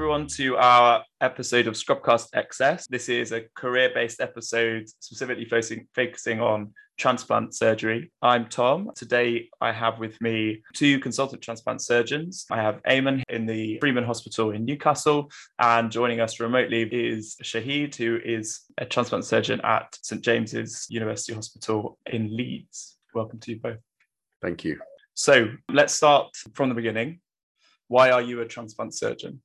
everyone, to our episode of Scrubcast XS. This is a career based episode specifically focusing, focusing on transplant surgery. I'm Tom. Today, I have with me two consultant transplant surgeons. I have Aimen in the Freeman Hospital in Newcastle, and joining us remotely is Shahid, who is a transplant surgeon at St James's University Hospital in Leeds. Welcome to you both. Thank you. So let's start from the beginning. Why are you a transplant surgeon?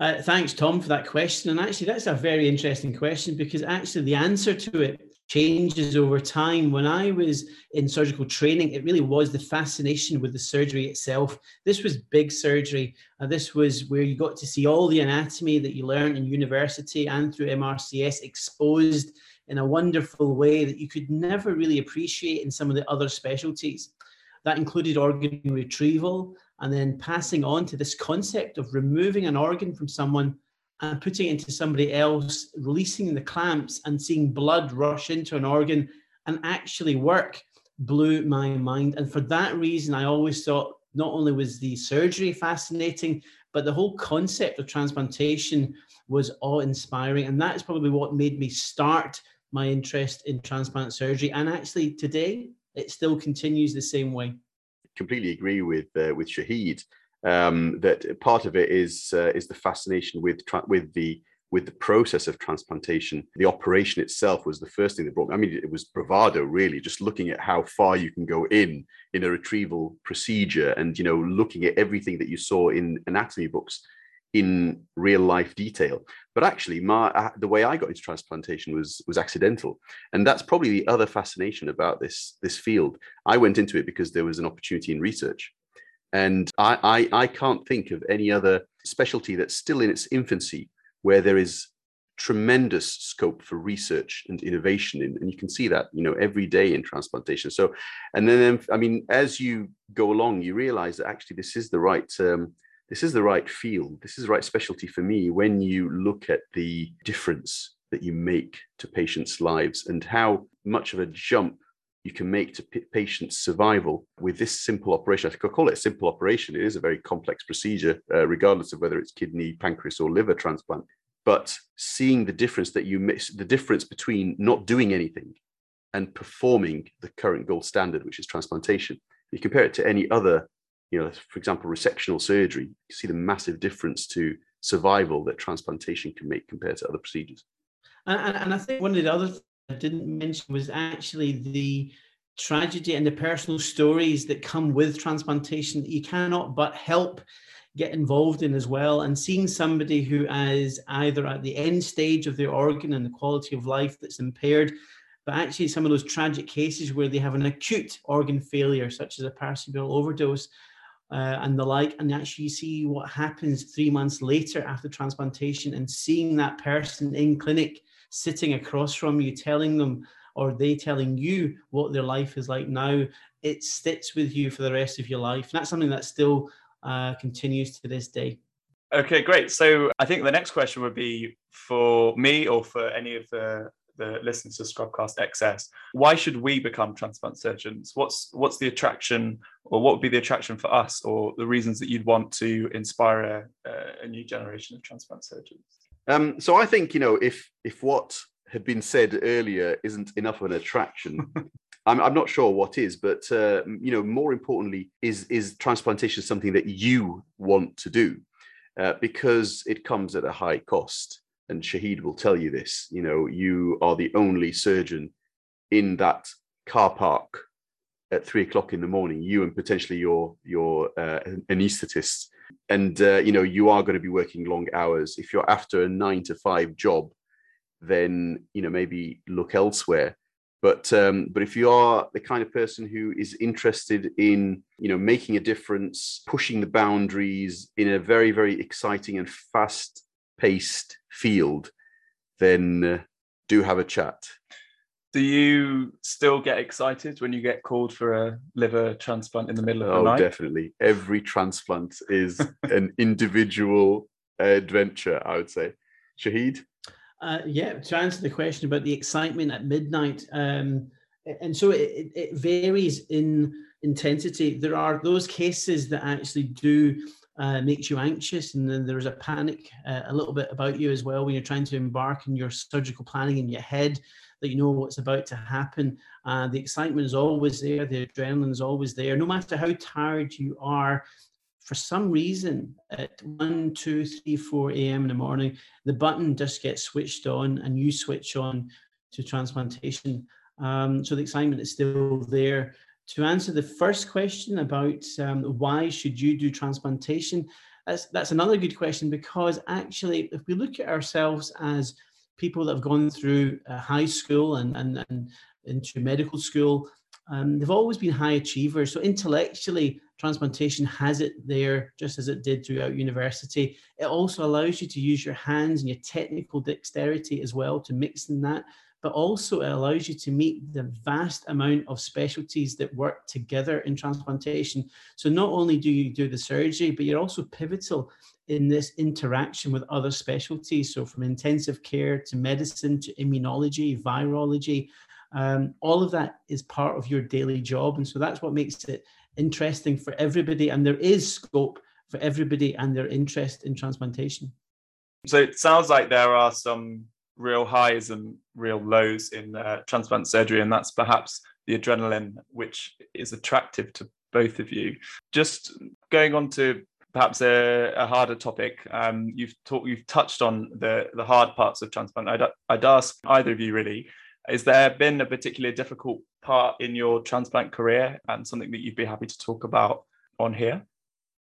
Uh, thanks, Tom, for that question. And actually, that's a very interesting question because actually the answer to it changes over time. When I was in surgical training, it really was the fascination with the surgery itself. This was big surgery. Uh, this was where you got to see all the anatomy that you learned in university and through MRCS exposed in a wonderful way that you could never really appreciate in some of the other specialties. That included organ retrieval and then passing on to this concept of removing an organ from someone and putting it into somebody else, releasing the clamps and seeing blood rush into an organ and actually work blew my mind. And for that reason, I always thought not only was the surgery fascinating, but the whole concept of transplantation was awe inspiring. And that is probably what made me start my interest in transplant surgery. And actually, today, it still continues the same way. Completely agree with uh, with Shahid um, that part of it is uh, is the fascination with tra- with the with the process of transplantation. The operation itself was the first thing that brought. I mean, it was bravado, really, just looking at how far you can go in in a retrieval procedure, and you know, looking at everything that you saw in anatomy books in real life detail. But actually, my uh, the way I got into transplantation was was accidental, and that's probably the other fascination about this this field. I went into it because there was an opportunity in research, and I, I, I can't think of any other specialty that's still in its infancy where there is tremendous scope for research and innovation in, and you can see that you know every day in transplantation so and then i mean as you go along you realize that actually this is the right um, this is the right field this is the right specialty for me when you look at the difference that you make to patients lives and how much of a jump you can make to p- patients' survival with this simple operation. I could call it a simple operation. It is a very complex procedure, uh, regardless of whether it's kidney, pancreas, or liver transplant. But seeing the difference that you miss, the difference between not doing anything and performing the current gold standard, which is transplantation, you compare it to any other, you know, for example, resectional surgery, you see the massive difference to survival that transplantation can make compared to other procedures. And, and I think one of the other I didn't mention was actually the tragedy and the personal stories that come with transplantation that you cannot but help get involved in as well. And seeing somebody who is either at the end stage of their organ and the quality of life that's impaired, but actually some of those tragic cases where they have an acute organ failure, such as a paracetamol overdose. Uh, and the like, and actually see what happens three months later after transplantation, and seeing that person in clinic sitting across from you, telling them or they telling you what their life is like now, it sits with you for the rest of your life. And that's something that still uh, continues to this day. Okay, great. So I think the next question would be for me or for any of the the listeners to Scrubcast XS. Why should we become transplant surgeons? What's what's the attraction, or what would be the attraction for us, or the reasons that you'd want to inspire a, a new generation of transplant surgeons? Um, so I think you know if if what had been said earlier isn't enough of an attraction. I'm, I'm not sure what is, but uh, you know, more importantly, is is transplantation something that you want to do uh, because it comes at a high cost. And Shahid will tell you this. You know, you are the only surgeon in that car park at three o'clock in the morning. You and potentially your your uh, anaesthetist and uh, you know you are going to be working long hours if you're after a nine to five job then you know maybe look elsewhere but um, but if you are the kind of person who is interested in you know making a difference pushing the boundaries in a very very exciting and fast paced field then uh, do have a chat do you still get excited when you get called for a liver transplant in the middle of the oh, night? definitely. Every transplant is an individual adventure, I would say. Shahid? Uh, yeah, to answer the question about the excitement at midnight, um, and so it, it varies in intensity. There are those cases that actually do uh, makes you anxious, and then there's a panic uh, a little bit about you as well when you're trying to embark in your surgical planning in your head that you know what's about to happen. Uh, the excitement is always there, the adrenaline is always there, no matter how tired you are. For some reason, at 1, 2, 3, 4 a.m. in the morning, the button just gets switched on and you switch on to transplantation. Um, so the excitement is still there to answer the first question about um, why should you do transplantation, that's, that's another good question because actually, if we look at ourselves as people that have gone through uh, high school and, and, and into medical school, um, they've always been high achievers. So intellectually, transplantation has it there, just as it did throughout university. It also allows you to use your hands and your technical dexterity as well to mix in that but also it allows you to meet the vast amount of specialties that work together in transplantation. So not only do you do the surgery, but you're also pivotal in this interaction with other specialties. So from intensive care to medicine to immunology, virology, um, all of that is part of your daily job. And so that's what makes it interesting for everybody. And there is scope for everybody and their interest in transplantation. So it sounds like there are some real highs and real lows in uh, transplant surgery, and that's perhaps the adrenaline, which is attractive to both of you. Just going on to perhaps a, a harder topic, um, you've talked, you've touched on the the hard parts of transplant. I'd, I'd ask either of you really. Is there been a particularly difficult part in your transplant career and something that you'd be happy to talk about on here?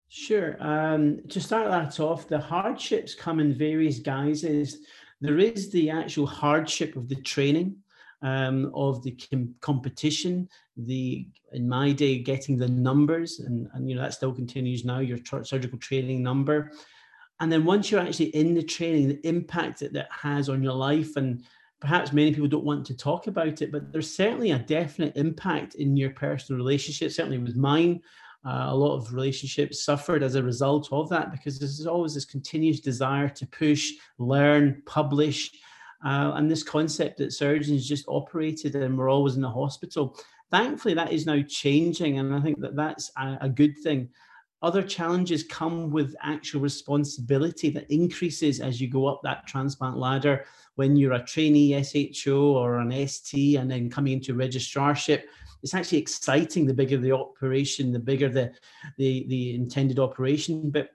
Sure. Um, to start that off, the hardships come in various guises. There is the actual hardship of the training, um, of the com- competition, the in my day getting the numbers, and, and you know that still continues now. Your t- surgical training number, and then once you're actually in the training, the impact that that has on your life, and perhaps many people don't want to talk about it, but there's certainly a definite impact in your personal relationship. Certainly with mine. Uh, a lot of relationships suffered as a result of that because there's always this continuous desire to push, learn, publish, uh, and this concept that surgeons just operated and were always in the hospital. Thankfully, that is now changing, and I think that that's a, a good thing. Other challenges come with actual responsibility that increases as you go up that transplant ladder. When you're a trainee SHO or an ST, and then coming into registrarship, it's actually exciting the bigger the operation the bigger the the, the intended operation. But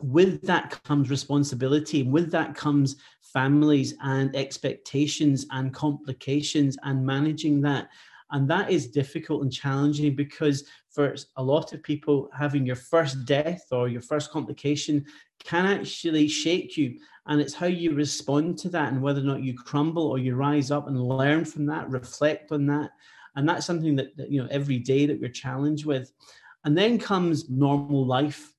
with that comes responsibility and with that comes families and expectations and complications and managing that. And that is difficult and challenging because for a lot of people having your first death or your first complication can actually shake you. And it's how you respond to that and whether or not you crumble or you rise up and learn from that reflect on that and that's something that, that you know every day that we're challenged with and then comes normal life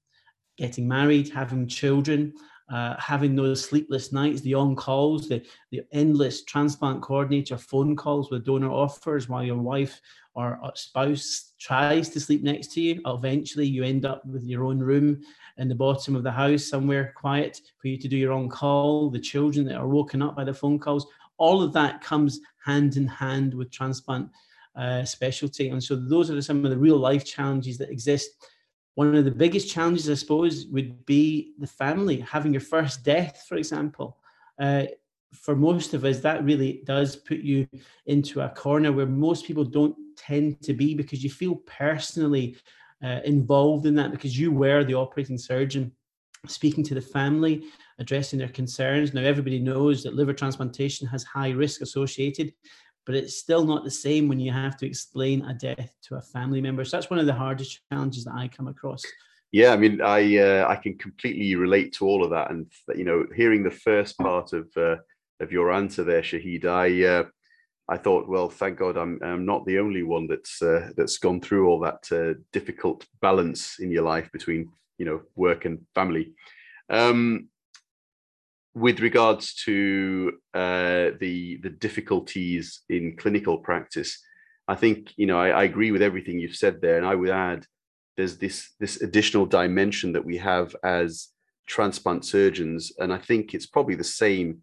getting married having children uh, having those sleepless nights, the on calls, the, the endless transplant coordinator phone calls with donor offers while your wife or spouse tries to sleep next to you. Eventually, you end up with your own room in the bottom of the house, somewhere quiet for you to do your own call. The children that are woken up by the phone calls, all of that comes hand in hand with transplant uh, specialty. And so those are some of the real life challenges that exist. One of the biggest challenges, I suppose, would be the family having your first death, for example. Uh, for most of us, that really does put you into a corner where most people don't tend to be because you feel personally uh, involved in that because you were the operating surgeon speaking to the family, addressing their concerns. Now, everybody knows that liver transplantation has high risk associated but it's still not the same when you have to explain a death to a family member. So that's one of the hardest challenges that I come across. Yeah, I mean, I uh, I can completely relate to all of that, and you know, hearing the first part of uh, of your answer there, Shahid, I uh, I thought, well, thank God, I'm I'm not the only one that's uh, that's gone through all that uh, difficult balance in your life between you know work and family. Um, with regards to uh, the the difficulties in clinical practice, I think you know I, I, agree with everything you've said there, and I would add there's this this additional dimension that we have as transplant surgeons, and I think it's probably the same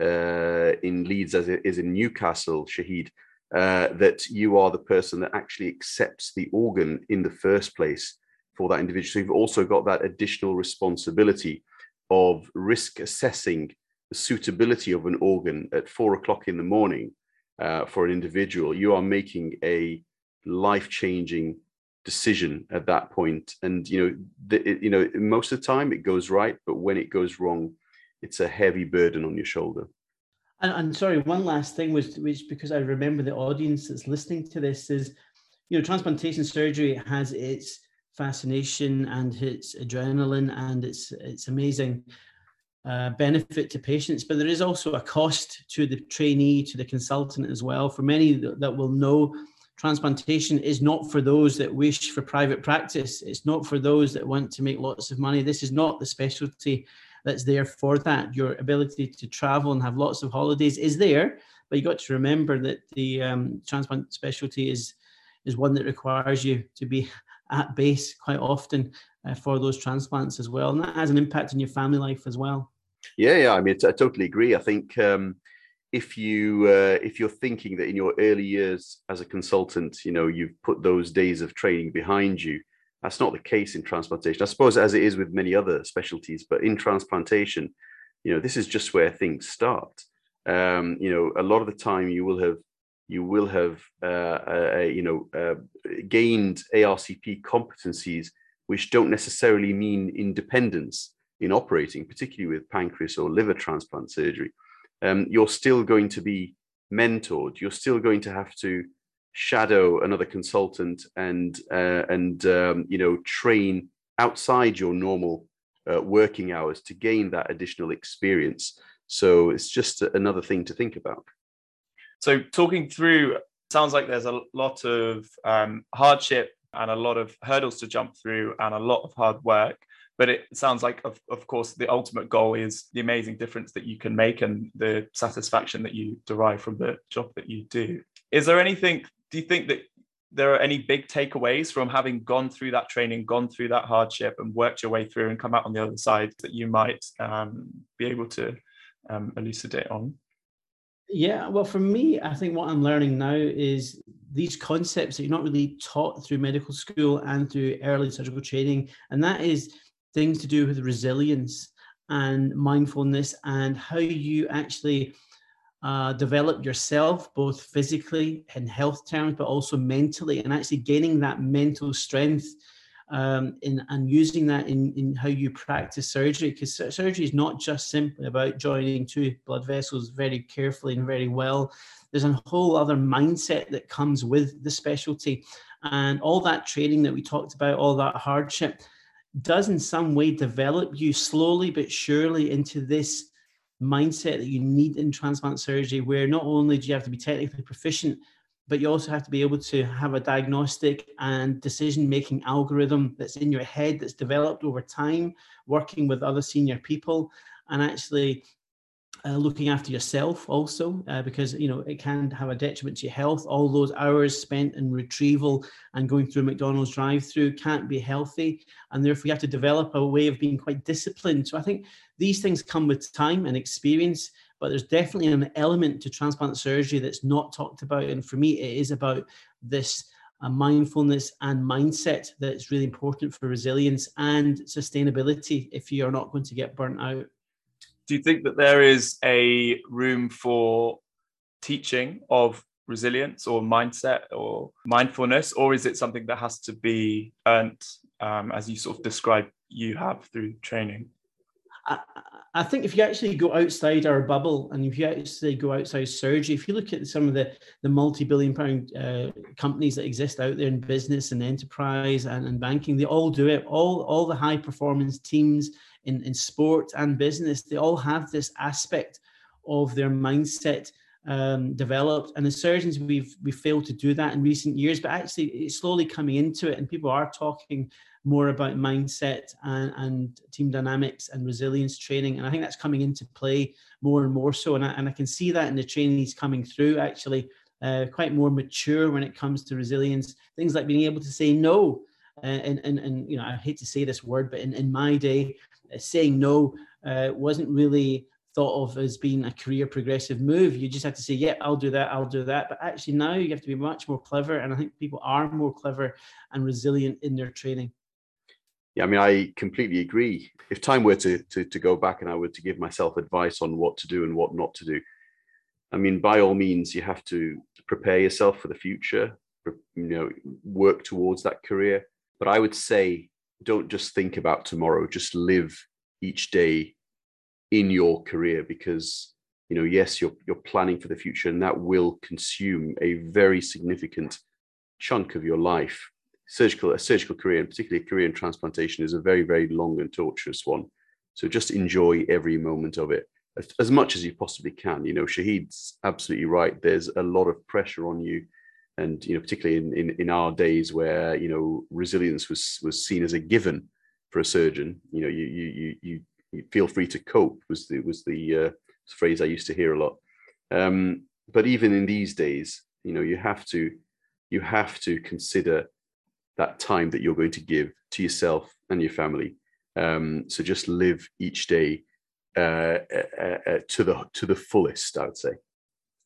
uh, in Leeds as it is in Newcastle, Shahid. Uh, that you are the person that actually accepts the organ in the first place for that individual. So you've also got that additional responsibility of risk assessing the suitability of an organ at four o'clock in the morning uh, for an individual. You are making a life changing decision at that point. and you know the, it, you know most of the time it goes right but when it goes wrong it's a heavy burden on your shoulder and, and sorry one last thing was which because i remember the audience that's listening to this is you know transplantation surgery has its fascination and its adrenaline and its its amazing uh, benefit to patients, but there is also a cost to the trainee, to the consultant as well. For many that, that will know, transplantation is not for those that wish for private practice. It's not for those that want to make lots of money. This is not the specialty that's there for that. Your ability to travel and have lots of holidays is there, but you got to remember that the um, transplant specialty is is one that requires you to be at base quite often uh, for those transplants as well, and that has an impact on your family life as well. Yeah, yeah. I mean, I totally agree. I think um, if you uh, if you're thinking that in your early years as a consultant, you know, you've put those days of training behind you, that's not the case in transplantation. I suppose as it is with many other specialties, but in transplantation, you know, this is just where things start. Um, you know, a lot of the time you will have you will have uh, uh, you know uh, gained ARCP competencies which don't necessarily mean independence in operating, particularly with pancreas or liver transplant surgery, um, you're still going to be mentored. You're still going to have to shadow another consultant and uh, and um, you know train outside your normal uh, working hours to gain that additional experience. So it's just another thing to think about. So talking through, sounds like there's a lot of um, hardship and a lot of hurdles to jump through and a lot of hard work. But it sounds like of, of course the ultimate goal is the amazing difference that you can make and the satisfaction that you derive from the job that you do. Is there anything do you think that there are any big takeaways from having gone through that training gone through that hardship and worked your way through and come out on the other side that you might um, be able to um, elucidate on yeah well for me i think what i'm learning now is these concepts that you're not really taught through medical school and through early surgical training and that is things to do with resilience and mindfulness and how you actually uh, develop yourself, both physically in health terms, but also mentally, and actually gaining that mental strength um, in, and using that in, in how you practice surgery. Because surgery is not just simply about joining two blood vessels very carefully and very well. There's a whole other mindset that comes with the specialty. And all that training that we talked about, all that hardship, does in some way develop you slowly but surely into this mindset that you need in transplant surgery, where not only do you have to be technically proficient, but you also have to be able to have a diagnostic and decision making algorithm that's in your head that's developed over time, working with other senior people, and actually uh, looking after yourself also uh, because you know it can have a detriment to your health. All those hours spent in retrieval and going through mcdonald's drive through can't be healthy and therefore you have to develop a way of being quite disciplined. So i think these things come with time and experience but there's definitely an element to transplant surgery that's not talked about and for me it is about this uh, mindfulness and mindset that's really important for resilience and sustainability if you are not going to get burnt out do you think that there is a room for teaching of resilience or mindset or mindfulness, or is it something that has to be earned, um, as you sort of describe you have through training? I, think if you actually go outside our bubble and if you actually go outside surgery, if you look at some of the, the multi-billion pound uh, companies that exist out there in business and enterprise and, and banking, they all do it. All, all the high performance teams in, in sport and business, they all have this aspect of their mindset um, developed. And as surgeons, we've we failed to do that in recent years, but actually it's slowly coming into it, and people are talking more about mindset and, and team dynamics and resilience training. And I think that's coming into play more and more so. And I, and I can see that in the trainees coming through actually uh, quite more mature when it comes to resilience. Things like being able to say no. Uh, and, and, and, you know, I hate to say this word, but in, in my day, uh, saying no uh, wasn't really thought of as being a career progressive move. You just have to say, yeah, I'll do that, I'll do that. But actually, now you have to be much more clever. And I think people are more clever and resilient in their training. Yeah, I mean, I completely agree. If time were to, to to go back and I were to give myself advice on what to do and what not to do, I mean, by all means, you have to prepare yourself for the future. You know, work towards that career. But I would say, don't just think about tomorrow. Just live each day in your career because you know, yes, you're you're planning for the future, and that will consume a very significant chunk of your life. Surgical a surgical career, and particularly a career in transplantation, is a very very long and torturous one. So just enjoy every moment of it as, as much as you possibly can. You know, Shahid's absolutely right. There's a lot of pressure on you, and you know, particularly in in, in our days where you know resilience was was seen as a given for a surgeon. You know, you you you you feel free to cope was the was the uh, phrase I used to hear a lot. Um, but even in these days, you know, you have to you have to consider that time that you're going to give to yourself and your family. Um, so just live each day uh, uh, uh, to the to the fullest, I would say.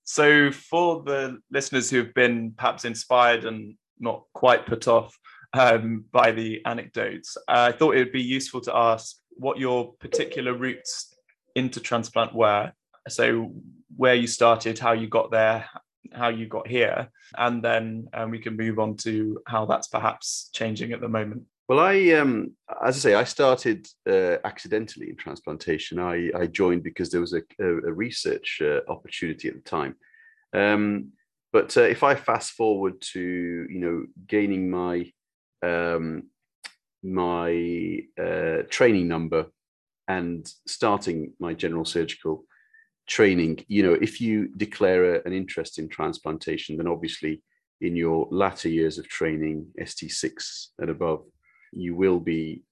So, for the listeners who have been perhaps inspired and not quite put off um, by the anecdotes, I thought it would be useful to ask what your particular routes into transplant were. So, where you started, how you got there, how you got here, and then um, we can move on to how that's perhaps changing at the moment. Well, I, um, as I say, I started uh, accidentally in transplantation. I, I joined because there was a, a, research uh, opportunity at the time. Um, but uh, if I fast forward to you know gaining my um, my uh, training number and starting my general surgical training, you know, if you declare a, an interest in transplantation, then obviously in your latter years of training, ST6 and above, you will be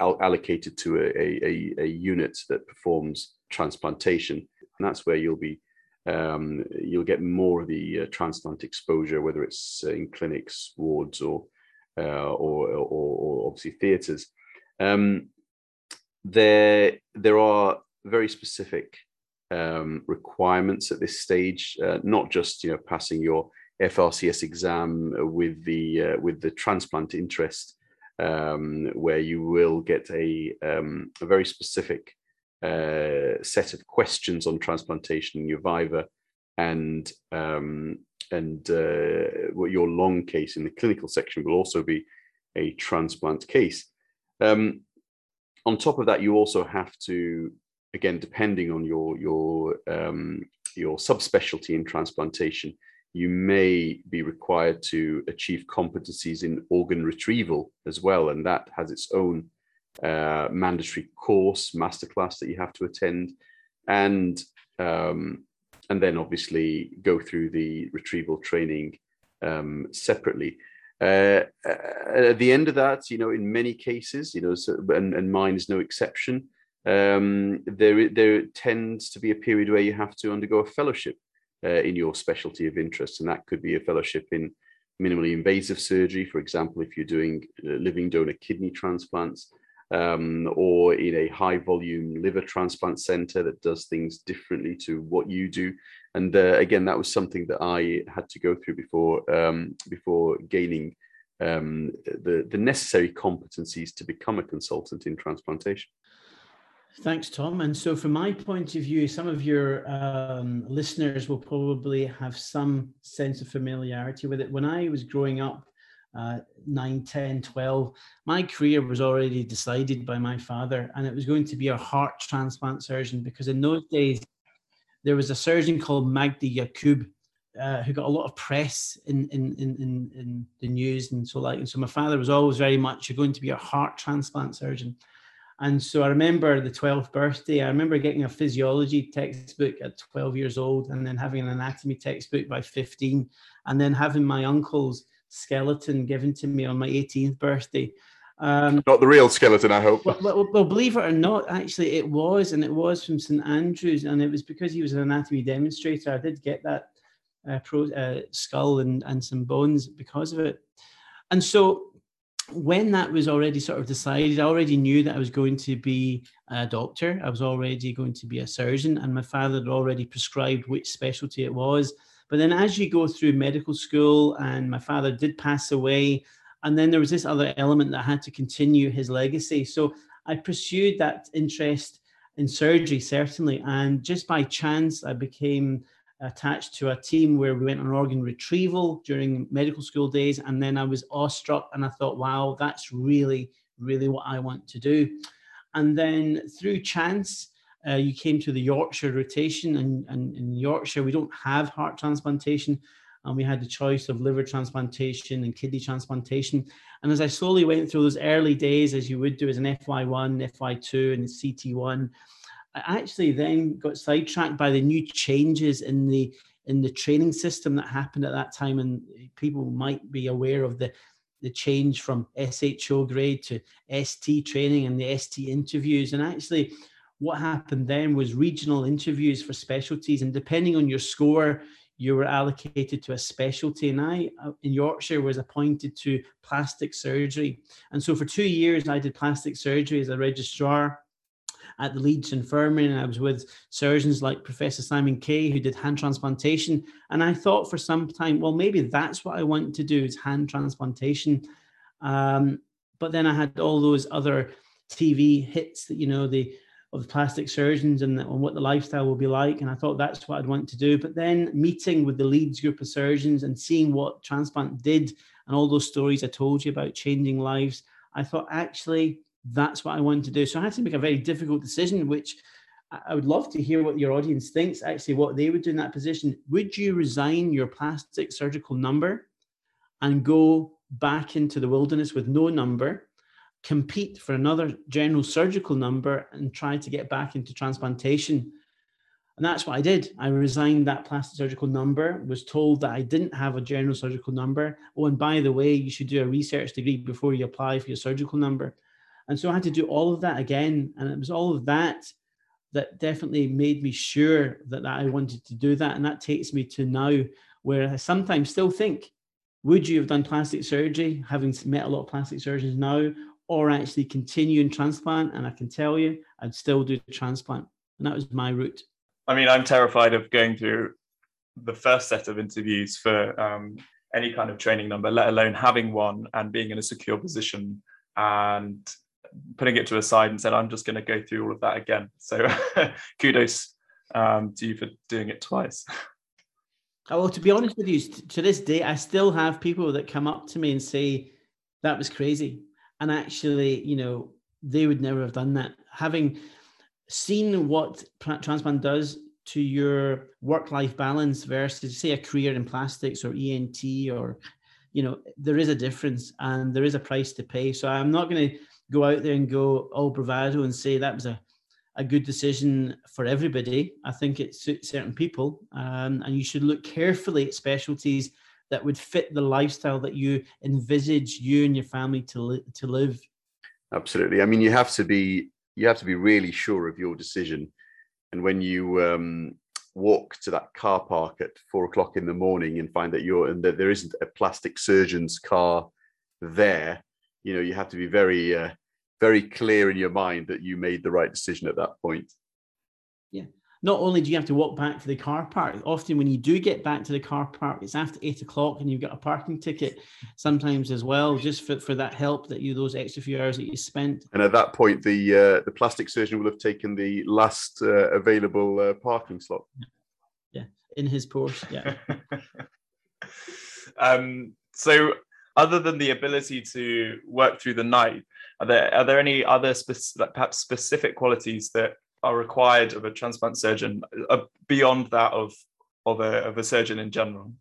allocated to a, a, a unit that performs transplantation. And that's where you'll be um, you'll get more of the uh, transplant exposure, whether it's uh, in clinics, wards, or, or, or, or obviously theatres. Um, there there are very specific um, requirements at this stage, uh, not just you know passing your FRCS exam with the uh, with the transplant interest, um, where you will get a, um, a very specific uh, set of questions on transplantation in your viva, and um, and uh, your long case in the clinical section will also be a transplant case. Um, on top of that, you also have to, again, depending on your your um, your subspecialty in transplantation, you may be required to achieve competencies in organ retrieval as well, and that has its own uh, mandatory course, masterclass that you have to attend, and um, and then obviously go through the retrieval training um, separately. Uh, at the end of that, you know, in many cases, you know, so, and, and mine is no exception, um, there, there tends to be a period where you have to undergo a fellowship uh, in your specialty of interest. And that could be a fellowship in minimally invasive surgery, for example, if you're doing uh, living donor kidney transplants, um, or in a high volume liver transplant center that does things differently to what you do. And uh, again, that was something that I had to go through before um, before gaining um, the the necessary competencies to become a consultant in transplantation. Thanks, Tom. And so, from my point of view, some of your um, listeners will probably have some sense of familiarity with it. When I was growing up, uh, 9, 10, 12, my career was already decided by my father, and it was going to be a heart transplant surgeon because in those days, there was a surgeon called Magdi Yacoub uh, who got a lot of press in, in, in, in, in the news and so like. And so my father was always very much, you're going to be a heart transplant surgeon. And so I remember the 12th birthday, I remember getting a physiology textbook at 12 years old and then having an anatomy textbook by 15 and then having my uncle's skeleton given to me on my 18th birthday. Um, not the real skeleton, I hope. Well, well, well, believe it or not, actually, it was, and it was from St Andrews, and it was because he was an anatomy demonstrator. I did get that uh, pro, uh, skull and, and some bones because of it. And so, when that was already sort of decided, I already knew that I was going to be a doctor. I was already going to be a surgeon, and my father had already prescribed which specialty it was. But then, as you go through medical school, and my father did pass away, And then there was this other element that I had to continue his legacy. So I pursued that interest in surgery, certainly. And just by chance, I became attached to a team where we went on organ retrieval during medical school days. And then I was awestruck and I thought, wow, that's really, really what I want to do. And then through chance, uh, you came to the Yorkshire rotation, and, and in Yorkshire, we don't have heart transplantation. And we had the choice of liver transplantation and kidney transplantation. And as I slowly went through those early days, as you would do as an FY1, FY2, and CT1, I actually then got sidetracked by the new changes in the in the training system that happened at that time, and people might be aware of the the change from SHO grade to ST training and the ST interviews. And actually, what happened then was regional interviews for specialties, and depending on your score, you were allocated to a specialty. And I, uh, in Yorkshire, was appointed to plastic surgery. And so for two years, I did plastic surgery as a registrar at the Leeds Infirmary, and I was with surgeons like Professor Simon Kay, who did hand transplantation. And I thought for some time, well, maybe that's what I want to do is hand transplantation. Um, but then I had all those other TV hits that you know the of the plastic surgeons and, the, what the lifestyle will be like. And I thought that's what I'd want to do. But then meeting with the Leeds group of surgeons and seeing what transplant did and all those stories I told you about changing lives, I thought actually that's what I wanted to do. So I had to make a very difficult decision, which I would love to hear what your audience thinks, actually, what they would do in that position. Would you resign your plastic surgical number and go back into the wilderness with no number, compete for another general surgical number, and try to get back into transplantation? And that's what I did. I resigned that plastic surgical number, was told that I didn't have a general surgical number. Oh, and by the way, you should do a research degree before you apply for your surgical number. And so I had to do all of that again. And it was all of that that definitely made me sure that, that I wanted to do that. And that takes me to now where I sometimes still think, would you have done plastic surgery, having met a lot of plastic surgeons now, or actually continue in transplant? And I can tell you, I'd still do the transplant. And that was my route. I mean, I'm terrified of going through the first set of interviews for um, any kind of training number, let alone having one and being in a secure position and putting it to a side and said, I'm just going to go through all of that again. So kudos um, to you for doing it twice. Oh, well, to be honest with you, to this day, I still have people that come up to me and say, that was crazy. And actually, you know, they would never have done that. Having seen what transplant does to your work-life balance versus, say, a career in plastics or ENT or, you know, there is a difference and there is a price to pay. So I'm not going to go out there and go all bravado and say that was a, a good decision for everybody. I think it suits certain people, um, and you should look carefully at specialties that would fit the lifestyle that you envisage you and your family to li- to live. Absolutely. I mean, you have to be you have to be really sure of your decision, and when you um, walk to that car park at four o'clock in the morning and find that you're and that there isn't a plastic surgeon's car there you know you have to be very uh, very clear in your mind that you made the right decision at that point yeah not only do you have to walk back to the car park often when you do get back to the car park it's after eight o'clock and you've got a parking ticket sometimes as well just for, for that help that you those extra few hours that you spent. And at that point the uh, the plastic surgeon will have taken the last uh, available uh, parking slot. Yeah in his porsche yeah. Um so other than the ability to work through the night, are there are there any other like perhaps specific qualities that are required of a transplant surgeon uh, beyond that of of a of a surgeon in general?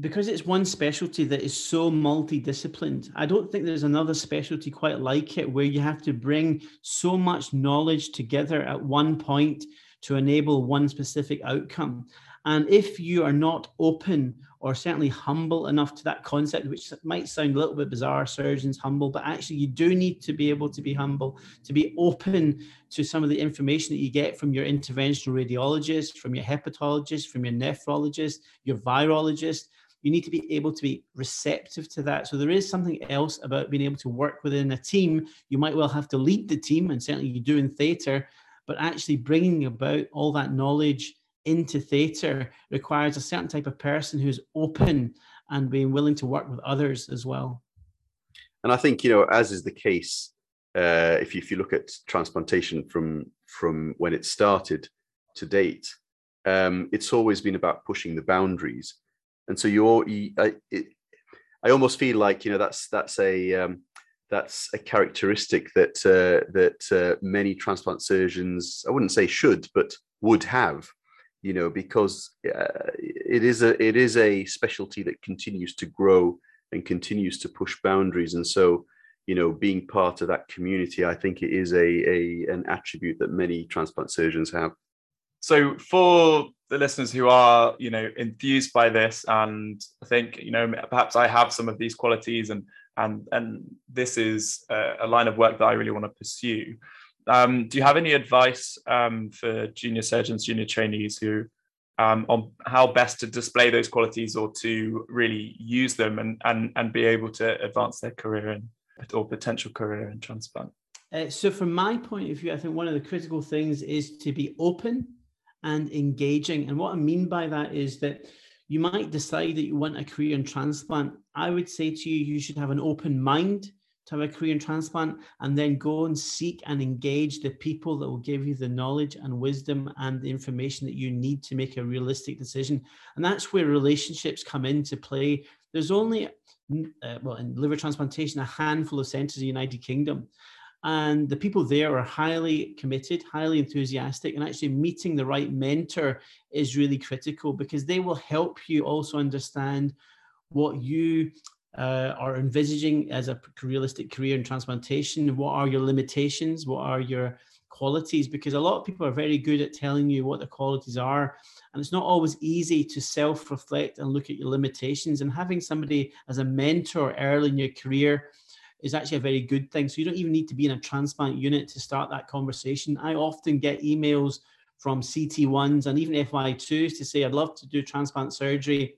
Because it's one specialty that is so multidisciplined, I don't think there's another specialty quite like it where you have to bring so much knowledge together at one point to enable one specific outcome. And if you are not open or certainly humble enough to that concept, which might sound a little bit bizarre, surgeons humble, but actually you do need to be able to be humble, to be open to some of the information that you get from your interventional radiologist, from your hepatologist, from your nephrologist, your virologist. You need to be able to be receptive to that. So there is something else about being able to work within a team. You might well have to lead the team, and certainly you do in theatre, but actually bringing about all that knowledge into theatre requires a certain type of person who's open and being willing to work with others as well. And I think you know, as is the case, uh, if you, if you look at transplantation from from when it started to date, um, it's always been about pushing the boundaries. And so you're, you, I, it, I almost feel like you know that's that's a um, that's a characteristic that uh, that uh, many transplant surgeons I wouldn't say should but would have you know because uh, it is a it is a specialty that continues to grow and continues to push boundaries and so you know being part of that community I think it is a, a an attribute that many transplant surgeons have so for the listeners who are you know enthused by this and I think you know perhaps I have some of these qualities and and and this is a, a line of work that I really want to pursue. Um, do you have any advice um, for junior surgeons, junior trainees who um, on how best to display those qualities or to really use them and and and be able to advance their career in or potential career in transplant? Uh, so, from my point of view, I think one of the critical things is to be open and engaging. And what I mean by that is that you might decide that you want a career in transplant. I would say to you, you should have an open mind to have a career transplant and then go and seek and engage the people that will give you the knowledge and wisdom and the information that you need to make a realistic decision. And that's where relationships come into play. There's only, uh, well, in liver transplantation, a handful of centers in the United Kingdom. And the people there are highly committed, highly enthusiastic, and actually meeting the right mentor is really critical because they will help you also understand what you uh, are envisaging as a realistic career in transplantation. What are your limitations? What are your qualities? Because a lot of people are very good at telling you what the qualities are. And it's not always easy to self reflect and look at your limitations. And having somebody as a mentor early in your career is actually a very good thing. So you don't even need to be in a transplant unit to start that conversation. I often get emails from CT1s and even FY2s to say, I'd love to do transplant surgery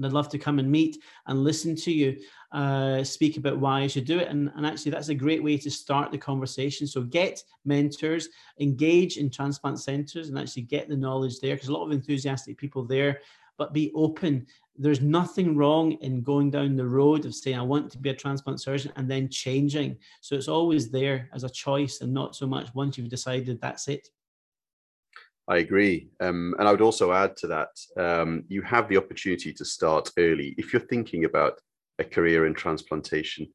and I'd love to come and meet and listen to you uh, speak about why I should do it. And, and actually, that's a great way to start the conversation. So get mentors, engage in transplant centers, and actually get the knowledge there because a lot of enthusiastic people there. But be open there's nothing wrong in going down the road of saying, I want to be a transplant surgeon and then changing. So it's always there as a choice and not so much once you've decided that's it. I agree. Um, and I would also add to that um, you have the opportunity to start early. If you're thinking about a career in transplantation,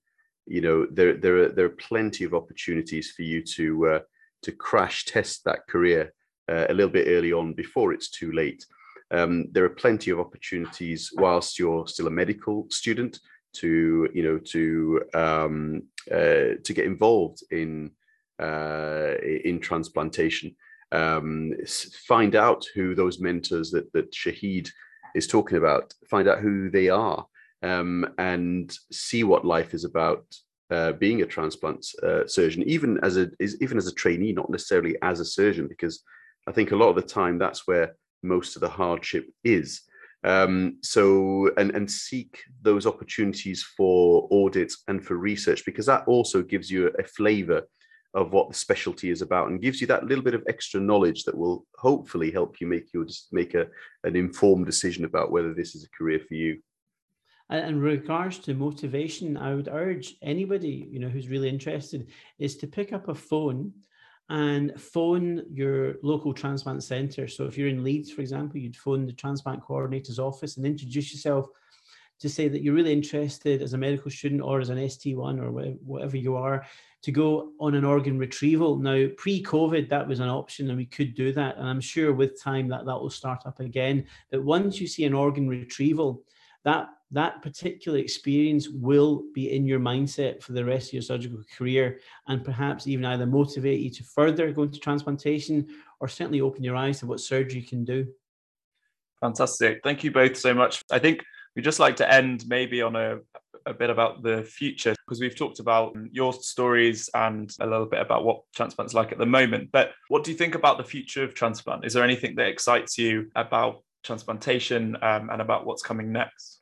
you know, there, there, are, there are plenty of opportunities for you to, uh, to crash test that career uh, a little bit early on before it's too late um, there are plenty of opportunities whilst you're still a medical student to you know to um, uh, to get involved in uh, in transplantation. Um, find out who those mentors that that Shahid is talking about. Find out who they are, um, and see what life is about. Uh, being a transplant uh, surgeon, even as a is even as a trainee, not necessarily as a surgeon, because I think a lot of the time that's where most of the hardship is. Um, so and and seek those opportunities for audit and for research because that also gives you a, a flavor of what the specialty is about and gives you that little bit of extra knowledge that will hopefully help you make your make a an informed decision about whether this is a career for you and in regards to motivation i would urge anybody you know who's really interested is to pick up a phone and phone your local transplant center. So if you're in Leeds, for example, you'd phone the transplant coordinator's office and introduce yourself to say that you're really interested as a medical student or as an ST1 or whatever you are to go on an organ retrieval. Now, pre-COVID, that was an option and we could do that. And I'm sure with time that that will start up again. But once you see an organ retrieval, that that particular experience will be in your mindset for the rest of your surgical career and perhaps even either motivate you to further go into transplantation or certainly open your eyes to what surgery can do. Fantastic. Thank you both so much. I think we'd just like to end maybe on a, a bit about the future because we've talked about your stories and a little bit about what transplant's like at the moment. But what do you think about the future of transplant? Is there anything that excites you about transplantation um, and about what's coming next?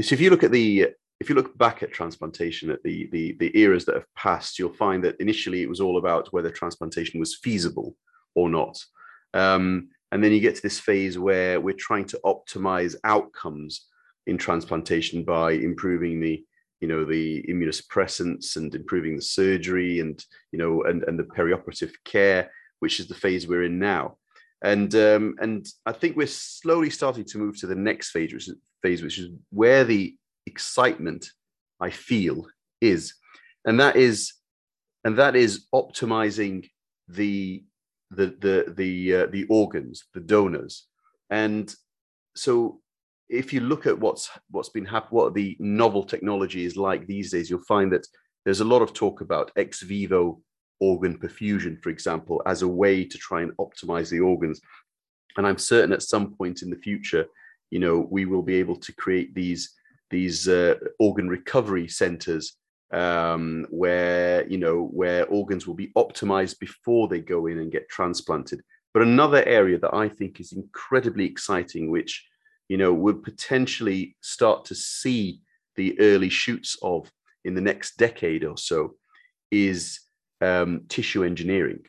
So if you look at the if you look back at transplantation at the, the the eras that have passed, you'll find that initially it was all about whether transplantation was feasible or not. Um, and then you get to this phase where we're trying to optimize outcomes in transplantation by improving the you know the immunosuppressants and improving the surgery and you know and, and the perioperative care which is the phase we're in now. And um, and i think we're slowly starting to move to the next phase which is phase which is where the excitement i feel is. And that is and that is optimizing the the the the uh, the organs the donors. And so if you look at what's what's been happening, what the novel technology is like these days, you'll find that there's a lot of talk about ex vivo organ perfusion, for example, as a way to try and optimize the organs. And I'm certain at some point in the future, you know, we will be able to create these these uh, organ recovery centers um, where you know where organs will be optimized before they go in and get transplanted. But another area that I think is incredibly exciting, which you know, would potentially start to see the early shoots of in the next decade or so is um, tissue engineering.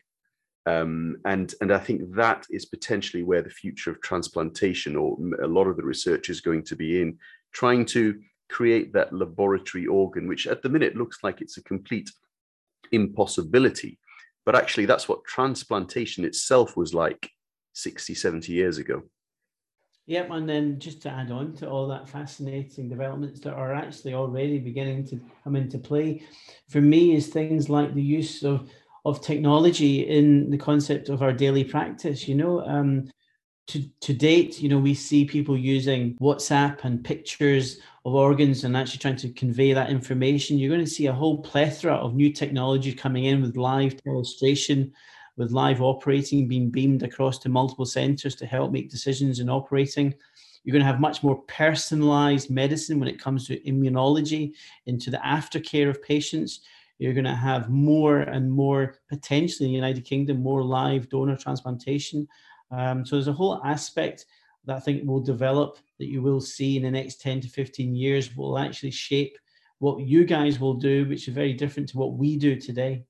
Um, and, and I think that is potentially where the future of transplantation or a lot of the research is going to be in, trying to create that laboratory organ, which at the minute looks like it's a complete impossibility. But actually, that's what transplantation itself was like 60, 70 years ago. Yep, and then just to add on to all that fascinating developments that are actually already beginning to come into play, for me is things like the use of of technology in the concept of our daily practice. You know, um, to to date, you know, we see people using WhatsApp and pictures of organs and actually trying to convey that information. You're going to see a whole plethora of new technology coming in with live illustration with live operating being beamed across to multiple centers to help make decisions in operating. You're going to have much more personalized medicine when it comes to immunology into the aftercare of patients. You're going to have more and more potentially in the United Kingdom, more live donor transplantation. Um, so there's a whole aspect that I think will develop that you will see in the next 10 to 15 years will actually shape what you guys will do, which is very different to what we do today.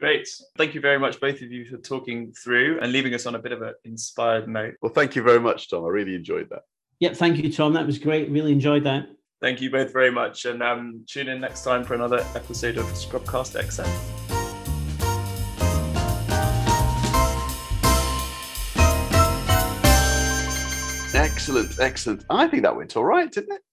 Great. Thank you very much, both of you, for talking through and leaving us on a bit of an inspired note. Well, thank you very much, Tom. I really enjoyed that. Yep. Thank you, Tom. That was great. Really enjoyed that. Thank you both very much. And um, tune in next time for another episode of Scrubcast XS. Excellent, excellent. I think that went all right, didn't it?